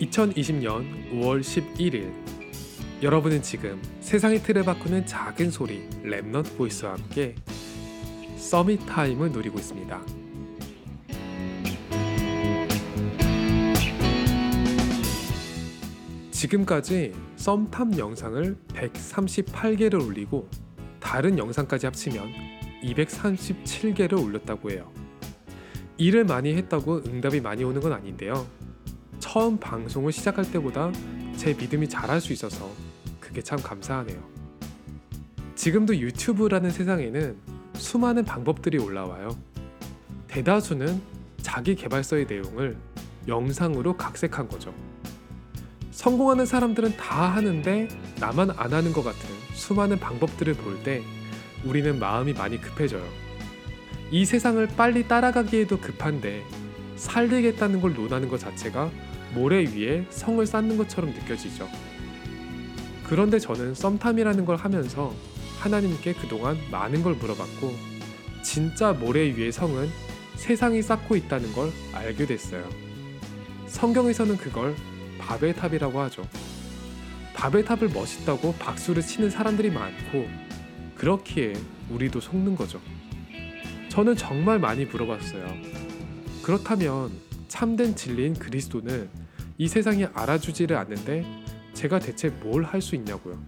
2020년 5월 11일 여러분은 지금 세상의 틀을 바꾸는 작은 소리 Remnant Voice와 함께 Summit Time을 누리고 있습니다. 지금까지 썸탐 영상을 138개를 올리고 다른 영상까지 합치면 237개를 올렸다고 해요. 일을 많이 했다고 응답이 많이 오는 건 아닌데요. 처음 방송을 시작할 때보다 제 믿음이 잘할 수 있어서 그게 참 감사하네요. 지금도 유튜브라는 세상에는 수많은 방법들이 올라와요. 대다수는 자기 개발서의 내용을 영상으로 각색한 거죠. 성공하는 사람들은 다 하는데 나만 안 하는 것 같은 수많은 방법들을 볼 때 우리는 마음이 많이 급해져요. 이 세상을 빨리 따라가기에도 급한데 살리겠다는 걸 논하는 것 자체가 모래 위에 성을 쌓는 것처럼 느껴지죠. 그런데 저는 썸탐이라는 걸 하면서 하나님께 그동안 많은 걸 물어봤고 진짜 모래 위의 성은 세상이 쌓고 있다는 걸 알게 됐어요. 성경에서는 그걸 바벨탑이라고 하죠. 바벨탑을 멋있다고 박수를 치는 사람들이 많고 그렇기에 우리도 속는 거죠. 저는 정말 많이 물어봤어요. 그렇다면 참된 진리인 그리스도는 이 세상이 알아주지를 않는데 제가 대체 뭘 할 수 있냐고요.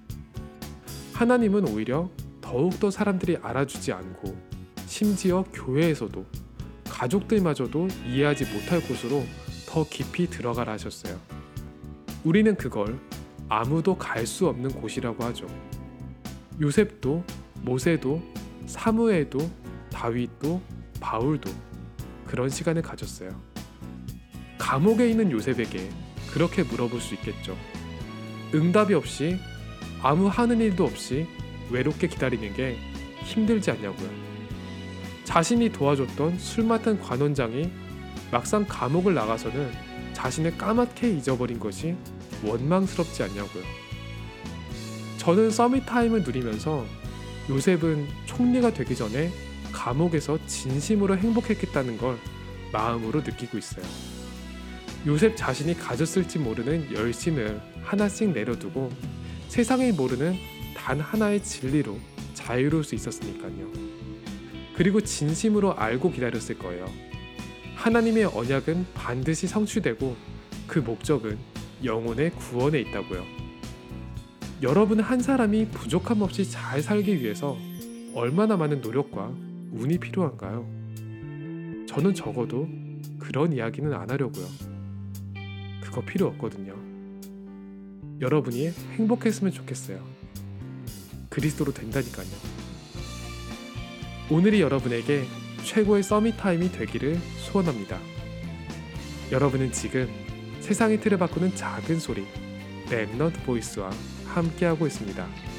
하나님은 오히려 더욱더 사람들이 알아주지 않고 심지어 교회에서도 가족들마저도 이해하지 못할 곳으로 더 깊이 들어가라 하셨어요. 우리는 그걸 아무도 갈 수 없는 곳이라고 하죠. 요셉도 모세도 사무엘도 다윗도 바울도 그런 시간을 가졌어요. 감옥에 있는 요셉에게 그렇게 물어볼 수 있겠죠. 응답이 없이 아무 하는 일도 없이 외롭게 기다리는 게 힘들지 않냐고요. 자신이 도와줬던 술 맡은 관원장이 막상 감옥을 나가서는 자신을 까맣게 잊어버린 것이 원망스럽지 않냐고요. 저는 서밋 타임을 누리면서 요셉은 총리가 되기 전에 감옥에서 진심으로 행복했겠다는 걸 마음으로 느끼고 있어요. 요셉 자신이 가졌을지 모르는 열심을 하나씩 내려두고 세상이 모르는 단 하나의 진리로 자유로울 수 있었으니까요. 그리고 진심으로 알고 기다렸을 거예요. 하나님의 언약은 반드시 성취되고 그 목적은 영혼의 구원에 있다고요. 여러분 한 사람이 부족함 없이 잘 살기 위해서 얼마나 많은 노력과 운이 필요한가요? 저는 적어도 그런 이야기는 안 하려고요. 그거 필요 없거든요. 여러분이 행복했으면 좋겠어요. 그리스도로 된다니까요. 오늘이 여러분에게 최고의 Summit Time이 되기를 소원합니다. 여러분은 지금 세상의 틀을 바꾸는 작은 소리 Remnant Voice와 함께하고 있습니다.